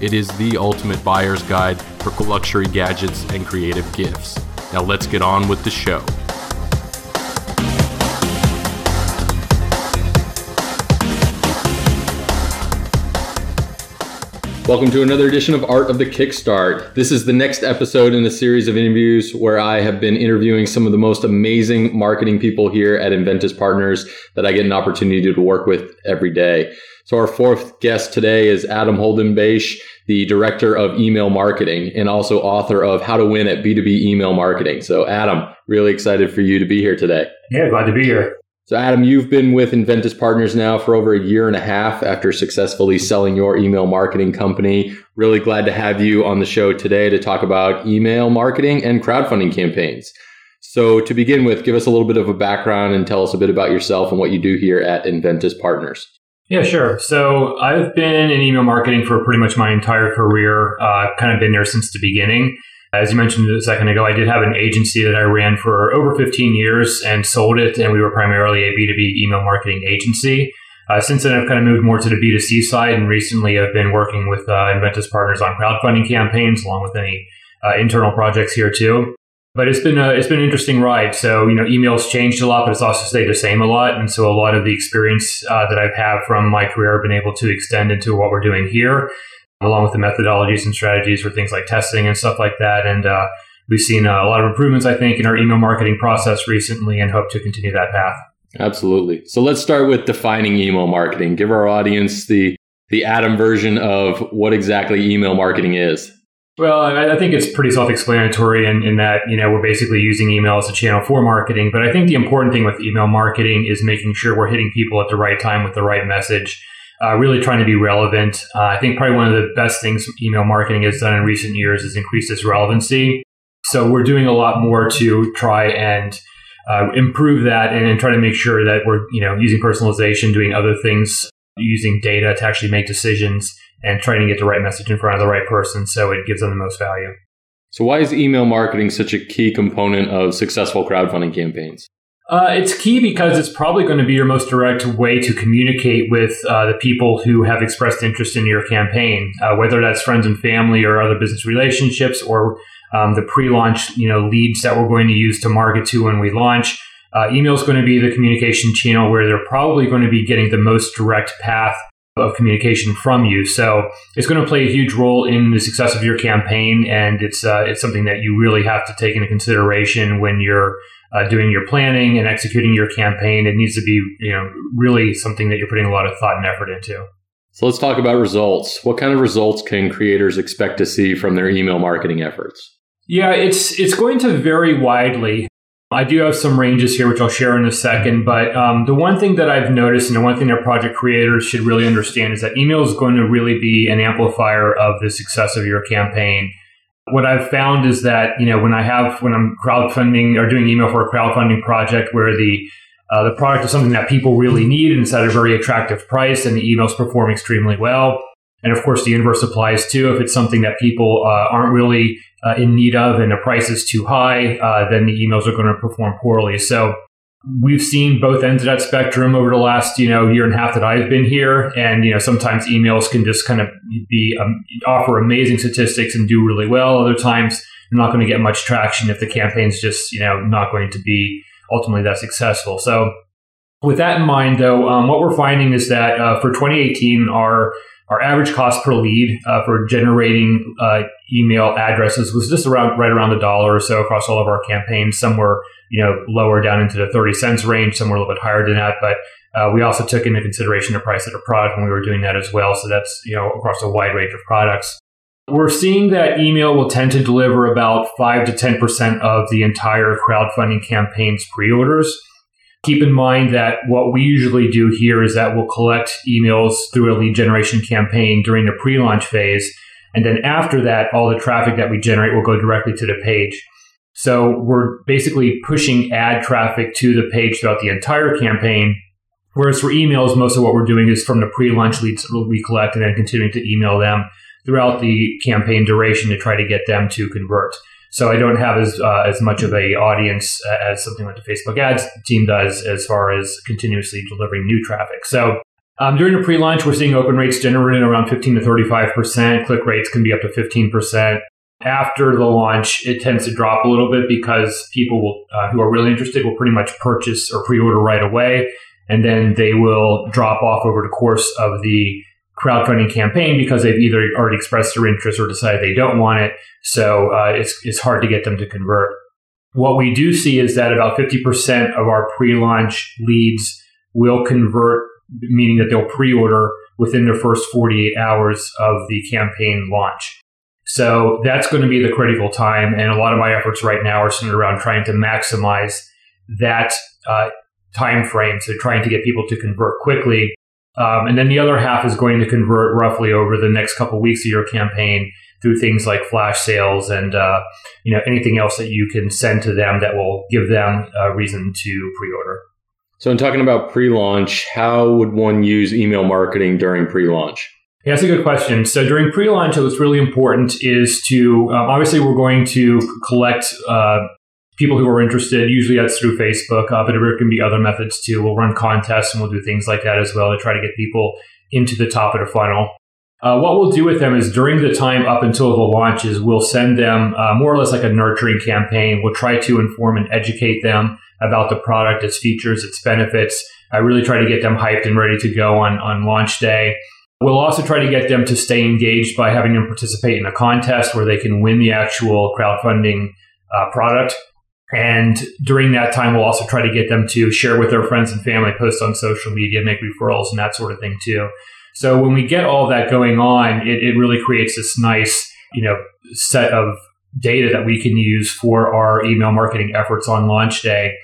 It is the ultimate buyer's guide for luxury gadgets and creative gifts. Now let's get on with the show. Welcome to another edition of Art of the Kickstart. This is the next episode in a series of interviews where I have been interviewing some of the most amazing marketing people here at Enventys Partners that I get an opportunity to work with every day. So our fourth guest today is Adam Holden-Bache, the director of email marketing and also author of How to Win at B2B Email Marketing. So Adam, really excited for you to be here today. Yeah, glad to be here. So, Adam, you've been with Enventys Partners now for over a year and a half after successfully selling your email marketing company. Really glad to have you on the show today to talk about email marketing and crowdfunding campaigns. So, to begin with, give us a little bit of a background and tell us a bit about yourself and what you do here at Enventys Partners. Yeah, sure. So, I've been in email marketing for pretty much my entire career. Uh, kind of been there since the beginning. As you mentioned a second ago, I did have an agency that I ran for over 15 years and sold it, and we were primarily a B2B email marketing agency. Uh, since then, I've kind of moved more to the B2C side, and recently I've been working with uh, Enventys partners on crowdfunding campaigns, along with any uh, internal projects here too. But it's been a, it's been an interesting ride. So you know, emails changed a lot, but it's also stayed the same a lot. And so a lot of the experience uh, that I've had from my career, I've been able to extend into what we're doing here along with the methodologies and strategies for things like testing and stuff like that. And uh, we've seen uh, a lot of improvements, I think, in our email marketing process recently and hope to continue that path. Absolutely. So let's start with defining email marketing. Give our audience the the Adam version of what exactly email marketing is. Well, I think it's pretty self-explanatory in, in that you know we're basically using email as a channel for marketing. But I think the important thing with email marketing is making sure we're hitting people at the right time with the right message uh, really trying to be relevant. Uh, I think probably one of the best things email marketing has done in recent years is increased its relevancy. So we're doing a lot more to try and uh, improve that and, and try to make sure that we're you know using personalization, doing other things, using data to actually make decisions, and trying to get the right message in front of the right person so it gives them the most value. So why is email marketing such a key component of successful crowdfunding campaigns? Uh, it's key because it's probably going to be your most direct way to communicate with uh, the people who have expressed interest in your campaign, uh, whether that's friends and family or other business relationships or um, the pre-launch, you know, leads that we're going to use to market to when we launch. Uh, email is going to be the communication channel where they're probably going to be getting the most direct path of communication from you. So it's going to play a huge role in the success of your campaign, and it's uh, it's something that you really have to take into consideration when you're uh, doing your planning and executing your campaign. It needs to be, you know, really something that you're putting a lot of thought and effort into. So let's talk about results. What kind of results can creators expect to see from their email marketing efforts? Yeah, it's it's going to vary widely. I do have some ranges here, which I'll share in a second. But um, the one thing that I've noticed, and the one thing that project creators should really understand, is that email is going to really be an amplifier of the success of your campaign what I've found is that you know when I have when I'm crowdfunding or doing email for a crowdfunding project where the uh, the product is something that people really need and it's at a very attractive price and the emails perform extremely well. And of course, the inverse applies too. If it's something that people uh, aren't really uh, in need of and the price is too high, uh, then the emails are going to perform poorly. So we've seen both ends of that spectrum over the last you know year and a half that I've been here, and you know sometimes emails can just kind of be um, offer amazing statistics and do really well. Other times they're not going to get much traction if the campaign's just you know not going to be ultimately that successful. So with that in mind, though, um, what we're finding is that uh, for 2018, our our average cost per lead uh, for generating uh, email addresses was just around right around the dollar or so across all of our campaigns. Some were you know lower down into the 30 cents range, some were a little bit higher than that, but uh, we also took into consideration the price of the product when we were doing that as well. So that's you know across a wide range of products. We're seeing that email will tend to deliver about 5 to 10% of the entire crowdfunding campaign's pre orders. Keep in mind that what we usually do here is that we'll collect emails through a lead generation campaign during the pre launch phase. And then after that, all the traffic that we generate will go directly to the page. So we're basically pushing ad traffic to the page throughout the entire campaign. Whereas for emails, most of what we're doing is from the pre launch leads we collect and then continuing to email them throughout the campaign duration to try to get them to convert. So I don't have as uh, as much of a audience as something like the Facebook ads team does as far as continuously delivering new traffic. So um, during the pre-launch, we're seeing open rates generating around 15 to 35 percent. Click rates can be up to 15 percent. After the launch, it tends to drop a little bit because people will, uh, who are really interested will pretty much purchase or pre-order right away, and then they will drop off over the course of the crowdfunding campaign because they've either already expressed their interest or decided they don't want it. So uh, it's, it's hard to get them to convert. What we do see is that about 50% of our pre launch leads will convert, meaning that they'll pre order within the first 48 hours of the campaign launch. So that's going to be the critical time. And a lot of my efforts right now are centered around trying to maximize that uh, time frame. So trying to get people to convert quickly um, and then the other half is going to convert roughly over the next couple weeks of your campaign through things like flash sales and uh, you know anything else that you can send to them that will give them a reason to pre-order. So, in talking about pre-launch, how would one use email marketing during pre-launch? Yeah, that's a good question. So during pre-launch, what's really important is to um, obviously we're going to collect uh, people who are interested. Usually that's through Facebook, uh, but there can be other methods too. We'll run contests and we'll do things like that as well to try to get people into the top of the funnel. Uh, what we'll do with them is during the time up until the launch is we'll send them uh, more or less like a nurturing campaign. We'll try to inform and educate them about the product, its features, its benefits. I really try to get them hyped and ready to go on, on launch day. We'll also try to get them to stay engaged by having them participate in a contest where they can win the actual crowdfunding uh, product. And during that time, we'll also try to get them to share with their friends and family, post on social media, make referrals, and that sort of thing too. So when we get all that going on, it, it really creates this nice, you know, set of data that we can use for our email marketing efforts on launch day.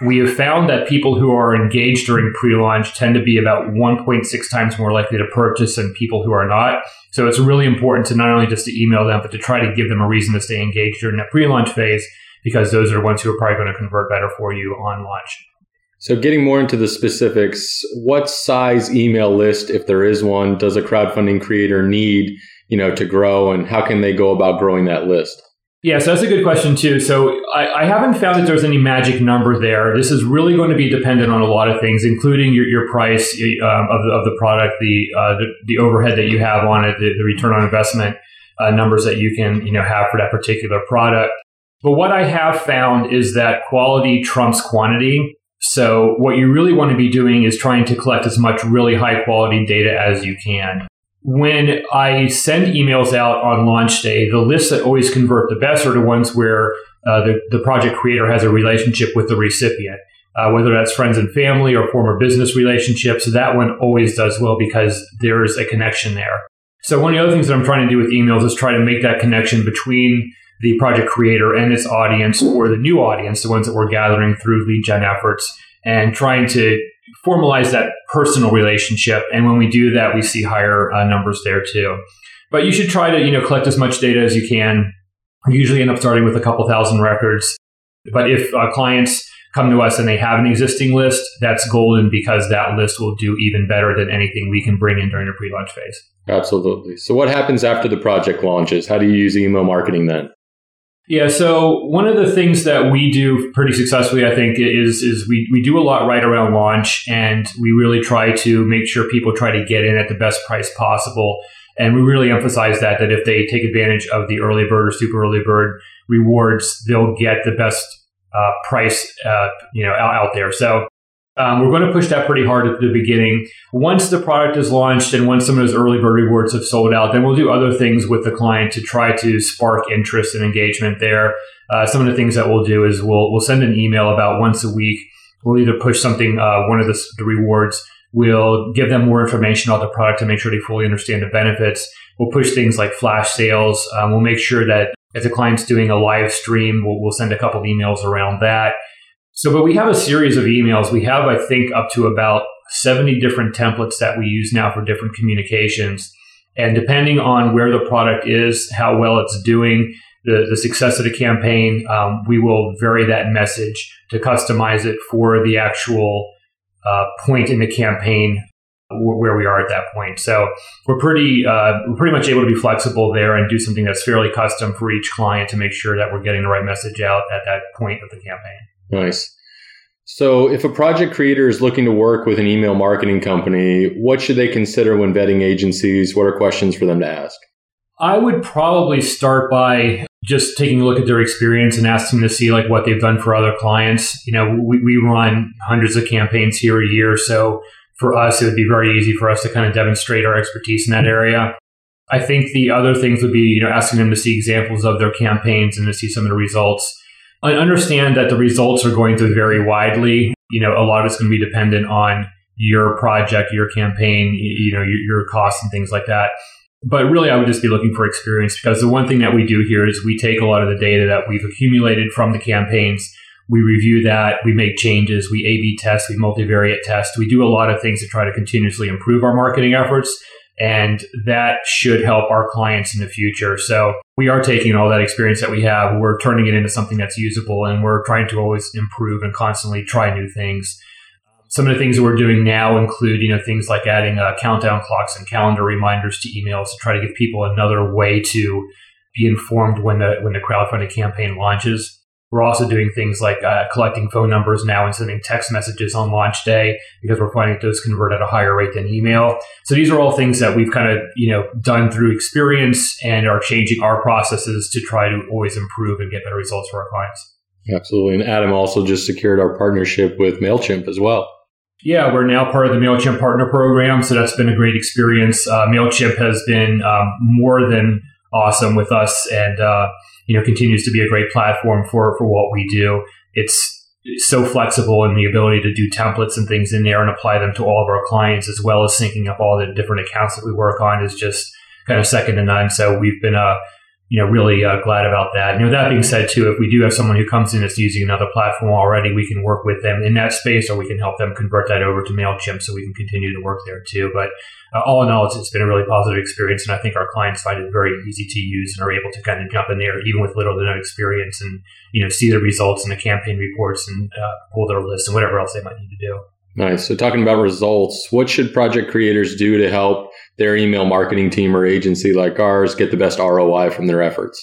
We have found that people who are engaged during pre-launch tend to be about 1.6 times more likely to purchase than people who are not. So it's really important to not only just to email them, but to try to give them a reason to stay engaged during that pre-launch phase because those are the ones who are probably going to convert better for you on launch. So, getting more into the specifics, what size email list, if there is one, does a crowdfunding creator need, you know, to grow, and how can they go about growing that list? Yeah, so that's a good question too. So I, I, haven't found that there's any magic number there. This is really going to be dependent on a lot of things, including your, your price um, of, the, of the product, the, uh, the, the overhead that you have on it, the, the return on investment uh, numbers that you can you know have for that particular product. But what I have found is that quality trumps quantity. So what you really want to be doing is trying to collect as much really high quality data as you can. When I send emails out on launch day, the lists that always convert the best are the ones where uh, the, the project creator has a relationship with the recipient. Uh, whether that's friends and family or former business relationships, that one always does well because there's a connection there. So one of the other things that I'm trying to do with emails is try to make that connection between the project creator and its audience or the new audience, the ones that we're gathering through lead gen efforts, and trying to formalize that personal relationship. And when we do that, we see higher uh, numbers there too. But you should try to you know collect as much data as you can. We usually end up starting with a couple thousand records. But if uh, clients come to us and they have an existing list, that's golden because that list will do even better than anything we can bring in during the pre-launch phase. Absolutely. So what happens after the project launches? How do you use email marketing then? Yeah, so one of the things that we do pretty successfully, I think, is is we, we do a lot right around launch, and we really try to make sure people try to get in at the best price possible. And we really emphasize that that if they take advantage of the early bird or super early bird rewards, they'll get the best uh, price, uh, you know, out, out there. So Um, we're going to push that pretty hard at the beginning. Once the product is launched and once some of those early bird rewards have sold out, then we'll do other things with the client to try to spark interest and engagement there. Uh, some of the things that we'll do is we'll we'll send an email about once a week. We'll either push something, uh, one of the, the rewards. We'll give them more information about the product to make sure they fully understand the benefits. We'll push things like flash sales. Um, we'll make sure that if the client's doing a live stream, we'll, we'll send a couple emails around that. So, but we have a series of emails. We have, I think, up to about 70 different templates that we use now for different communications. And depending on where the product is, how well it's doing, the, the success of the campaign, um, we will vary that message to customize it for the actual uh, point in the campaign where we are at that point. So we're pretty uh, we're pretty much able to be flexible there and do something that's fairly custom for each client to make sure that we're getting the right message out at that point of the campaign. Nice. So, if a project creator is looking to work with an email marketing company, what should they consider when vetting agencies? What are questions for them to ask? I would probably start by just taking a look at their experience and asking to see like what they've done for other clients. You know, we, we run hundreds of campaigns here a year, so for us, it would be very easy for us to kind of demonstrate our expertise in that area. I think the other things would be, you know, asking them to see examples of their campaigns and to see some of the results. I understand that the results are going to vary widely. You know, a lot of it's going to be dependent on your project, your campaign, you know, your, your costs and things like that. But really, I would just be looking for experience because the one thing that we do here is we take a lot of the data that we've accumulated from the campaigns, we review that, we make changes, we A B test, we multivariate test. We do a lot of things to try to continuously improve our marketing efforts. And that should help our clients in the future. So we are taking all that experience that we have, we're turning it into something that's usable, and we're trying to always improve and constantly try new things. Some of the things that we're doing now include, you know, things like adding uh, countdown clocks and calendar reminders to emails to try to give people another way to be informed when the when the crowdfunding campaign launches. We're also doing things like uh, collecting phone numbers now and sending text messages on launch day because we're finding those convert at a higher rate than email. So these are all things that we've kind of you know done through experience and are changing our processes to try to always improve and get better results for our clients. Absolutely. And Adam also just secured our partnership with MailChimp as well. Yeah, we're now part of the MailChimp partner program. So that's been a great experience. Uh, MailChimp has been um, more than awesome with us and uh, you know continues to be a great platform for for what we do. It's so flexible in the ability to do templates and things in there and apply them to all of our clients, as well as syncing up all the different accounts that we work on, is just kind of second to none. So we've been uh, you know, really uh, glad about that. You know, that being said, too, if we do have someone who comes in that's using another platform already, we can work with them in that space, or we can help them convert that over to Mailchimp, so we can continue to work there too. But uh, all in all, it's, it's been a really positive experience, and I think our clients find it very easy to use and are able to kind of jump in there, even with little to no experience, and you know, see the results and the campaign reports and uh, pull their lists and whatever else they might need to do. Nice. So, talking about results, what should project creators do to help their email marketing team or agency like ours get the best ROI from their efforts?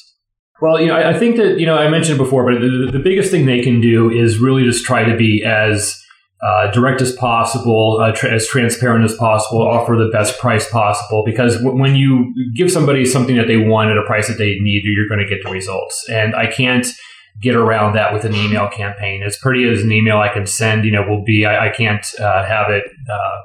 Well, you know, I think that you know I mentioned before, but the, the biggest thing they can do is really just try to be as uh, direct as possible, uh, tra- as transparent as possible, offer the best price possible. Because w- when you give somebody something that they want at a price that they need, you're going to get the results. And I can't get around that with an email campaign. As pretty as an email I can send, you know, will be. I, I can't uh, have it, uh,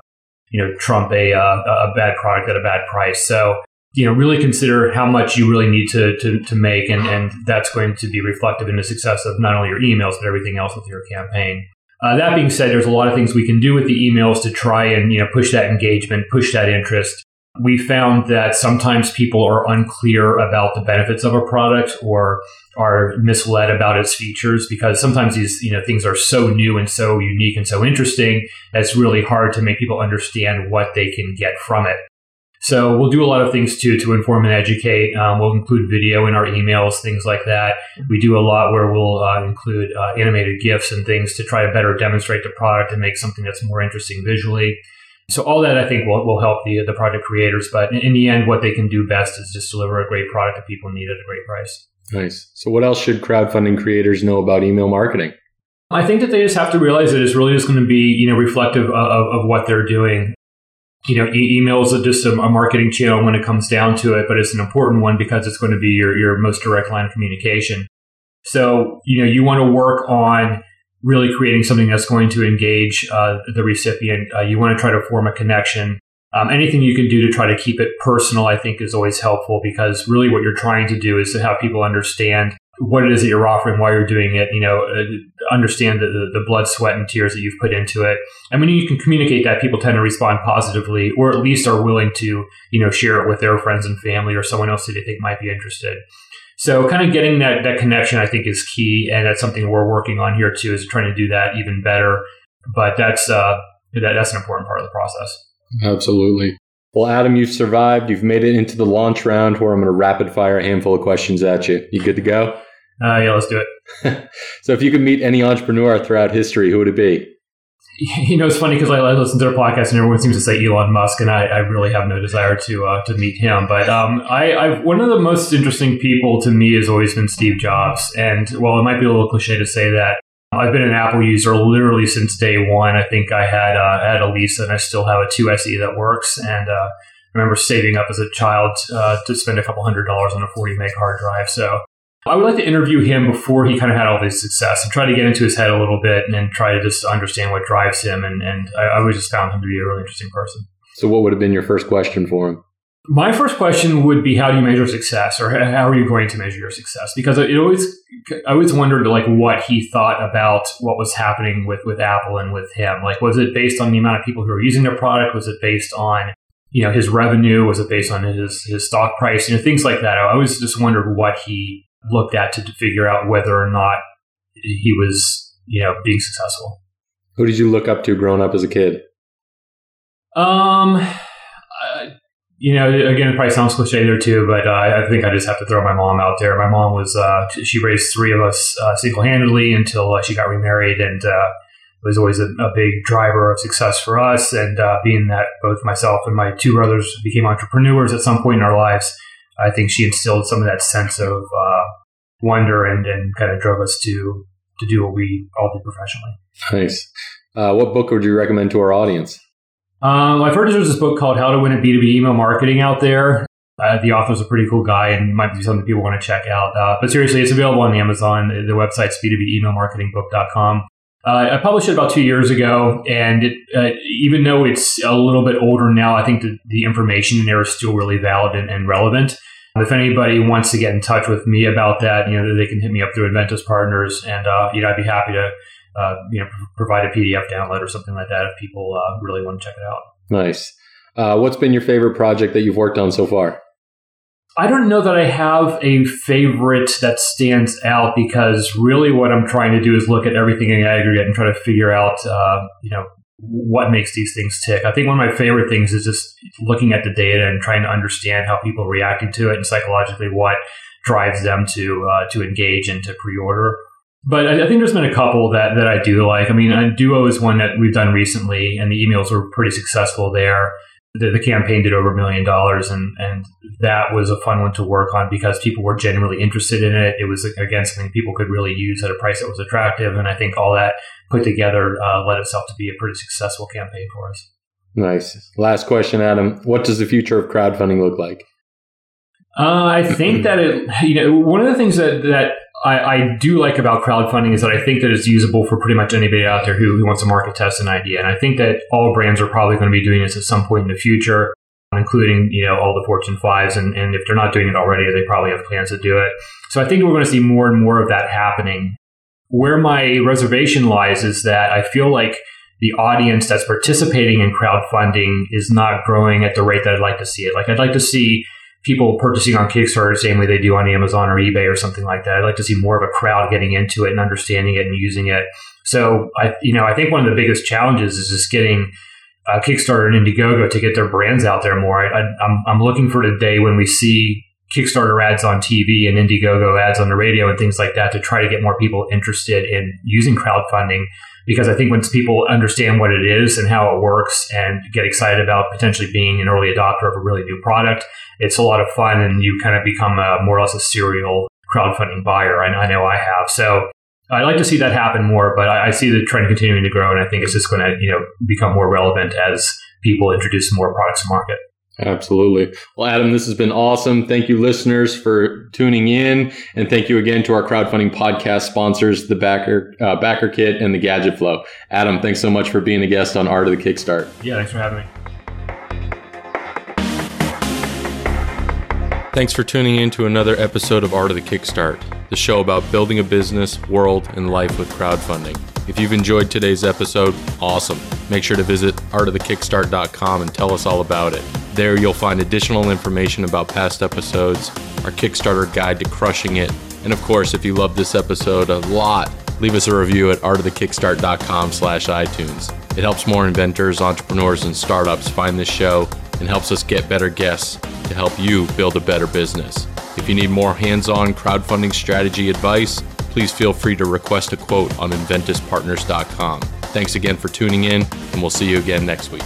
you know, trump a uh, a bad product at a bad price. So you know, really consider how much you really need to to, to make, and and that's going to be reflective in the success of not only your emails but everything else with your campaign. Uh, that being said, there's a lot of things we can do with the emails to try and you know push that engagement, push that interest we found that sometimes people are unclear about the benefits of a product or are misled about its features because sometimes these you know things are so new and so unique and so interesting that it's really hard to make people understand what they can get from it. So we'll do a lot of things too to inform and educate. Um, we'll include video in our emails, things like that. We do a lot where we'll uh, include uh, animated GIFs and things to try to better demonstrate the product and make something that's more interesting visually. So all that I think will, will help the the project creators. But in, in, the end, what they can do best is just deliver a great product that people need at a great price. Nice. So what else should crowdfunding creators know about email marketing? I think that they just have to realize that it's really just going to be you know reflective of, of what they're doing. You know, e- emails are just a, a marketing channel when it comes down to it, but it's an important one because it's going to be your, your most direct line of communication. So, you know, you want to work on really creating something that's going to engage uh, the recipient. Uh, you want to try to form a connection. Um, anything you can do to try to keep it personal, I think, is always helpful because really what you're trying to do is to have people understand what it is that you're offering, why you're doing it, you know, uh, understand the, the, blood, sweat, and tears that you've put into it. And when you can communicate that, people tend to respond positively or at least are willing to, you know, share it with their friends and family or someone else that they think might be interested. So kind of getting that, that connection, I think, is key. And that's something we're working on here too, is trying to do that even better. But that's, uh, that, that's an important part of the process. Absolutely. Well, Adam, you've survived. You've made it into the launch round where I'm going to rapid fire a handful of questions at you. You good to go? Uh, yeah, let's do it. so, if you could meet any entrepreneur throughout history, who would it be? You know, it's funny because I, I, listen to their podcast and everyone seems to say Elon Musk, and I, I really have no desire to uh, to meet him. But um, I, I've, one of the most interesting people to me has always been Steve Jobs. And while it might be a little cliche to say that, I've been an Apple user literally since day one. I think I had uh, had a Lisa, and I still have a 2SE that works. And uh, I remember saving up as a child uh, to spend a couple hundred dollars on a 40 meg hard drive. So I would like to interview him before he kind of had all this success and try to get into his head a little bit and then try to just understand what drives him. And, and I, I always just found him to be a really interesting person. So, what would have been your first question for him? My first question would be how do you measure success or how are you going to measure your success? Because it always, I always wondered like what he thought about what was happening with, with Apple and with him. Like, was it based on the amount of people who were using their product? Was it based on you know his revenue was it based on his his stock price you know things like that i always just wondered what he looked at to, to figure out whether or not he was, you know, being successful. Who did you look up to growing up as a kid? Um, uh, you know, again, it probably sounds cliche there too, but uh, I think I just have to throw my mom out there. My mom was, uh, she raised three of us uh, single handedly until uh, she got remarried and uh, was always a, a, big driver of success for us. And being that both myself and my two brothers became entrepreneurs at some point in our lives, I think she instilled some of that sense of uh, wonder and, and kind of drove us to to do what we all do professionally. Nice. Uh, what book would you recommend to our audience? Um, I've heard there's this book called How to Win at B2B Email Marketing out there. Uh, the author's a pretty cool guy and might be something people want to check out. Uh, but seriously, it's available on Amazon. The website's b2bemailmarketingbook.com. Uh, I published it about two years ago, and it, uh, even though it's a little bit older now, I think the, the information in there is still really valid and, and, relevant. If anybody wants to get in touch with me about that, you know, they can hit me up through Enventys Partners, and uh, you know, I'd be happy to, uh, you know, provide a PDF download or something like that if people uh, really want to check it out. Nice. Uh, what's been your favorite project that you've worked on so far? I don't know that I have a favorite that stands out because really what I'm trying to do is look at everything in aggregate and try to figure out, uh, you know, what makes these things tick. I think one of my favorite things is just looking at the data and trying to understand how people are reacting to it and psychologically what drives them to uh, to engage and to pre-order. But I, I, think there's been a couple that, that I do like. I mean, Duo is one that we've done recently, and the emails were pretty successful there the, the campaign did over a million dollars, and and that was a fun one to work on because people were genuinely interested in it. It was again something people could really use at a price that was attractive, and I think all that put together uh, led itself to be a pretty successful campaign for us. Nice. Last question, Adam. What does the future of crowdfunding look like? Uh, I think that it, you know, one of the things that that I, I, do like about crowdfunding is that I think that it's usable for pretty much anybody out there who, who wants to market test an idea. And I think that all brands are probably going to be doing this at some point in the future, including, you know, all the Fortune fives. And, and if they're not doing it already, they probably have plans to do it. So I think we're going to see more and more of that happening. Where my reservation lies is that I feel like the audience that's participating in crowdfunding is not growing at the rate that I'd like to see it. Like I'd like to see people purchasing on Kickstarter the same way they do on Amazon or eBay or something like that. I'd like to see more of a crowd getting into it and understanding it and using it. So I, you know, I think one of the biggest challenges is just getting uh, Kickstarter and Indiegogo to get their brands out there more. I, I'm, I'm looking for the day when we see Kickstarter ads on TV and Indiegogo ads on the radio and things like that to try to get more people interested in using crowdfunding because I think once people understand what it is and how it works and get excited about potentially being an early adopter of a really new product, it's a lot of fun and you kind of become a, more or less a serial crowdfunding buyer. I, I know I have. So I'd like to see that happen more, but I, I see the trend continuing to grow, and I think it's just going to you know become more relevant as people introduce more products to market. Absolutely. Well, Adam, this has been awesome. Thank you, listeners, for tuning in. And thank you again to our crowdfunding podcast sponsors, the Backer, uh, Backer Kit and the Gadget Flow. Adam, thanks so much for being a guest on Art of the Kickstart. Yeah, thanks for having me. Thanks for tuning in to another episode of Art of the Kickstart, the show about building a business, world, and life with crowdfunding. If you've enjoyed today's episode, awesome. Make sure to visit artofthekickstart.com and tell us all about it. There you'll find additional information about past episodes, our Kickstarter guide to crushing it, and of course, if you love this episode a lot, leave us a review at artofthekickstart.com slash iTunes. It helps more inventors, entrepreneurs, and startups find this show and helps us get better guests to help you build a better business. If you need more hands on crowdfunding strategy advice, please feel free to request a quote on enventyspartners.com. Thanks again for tuning in, and we'll see you again next week.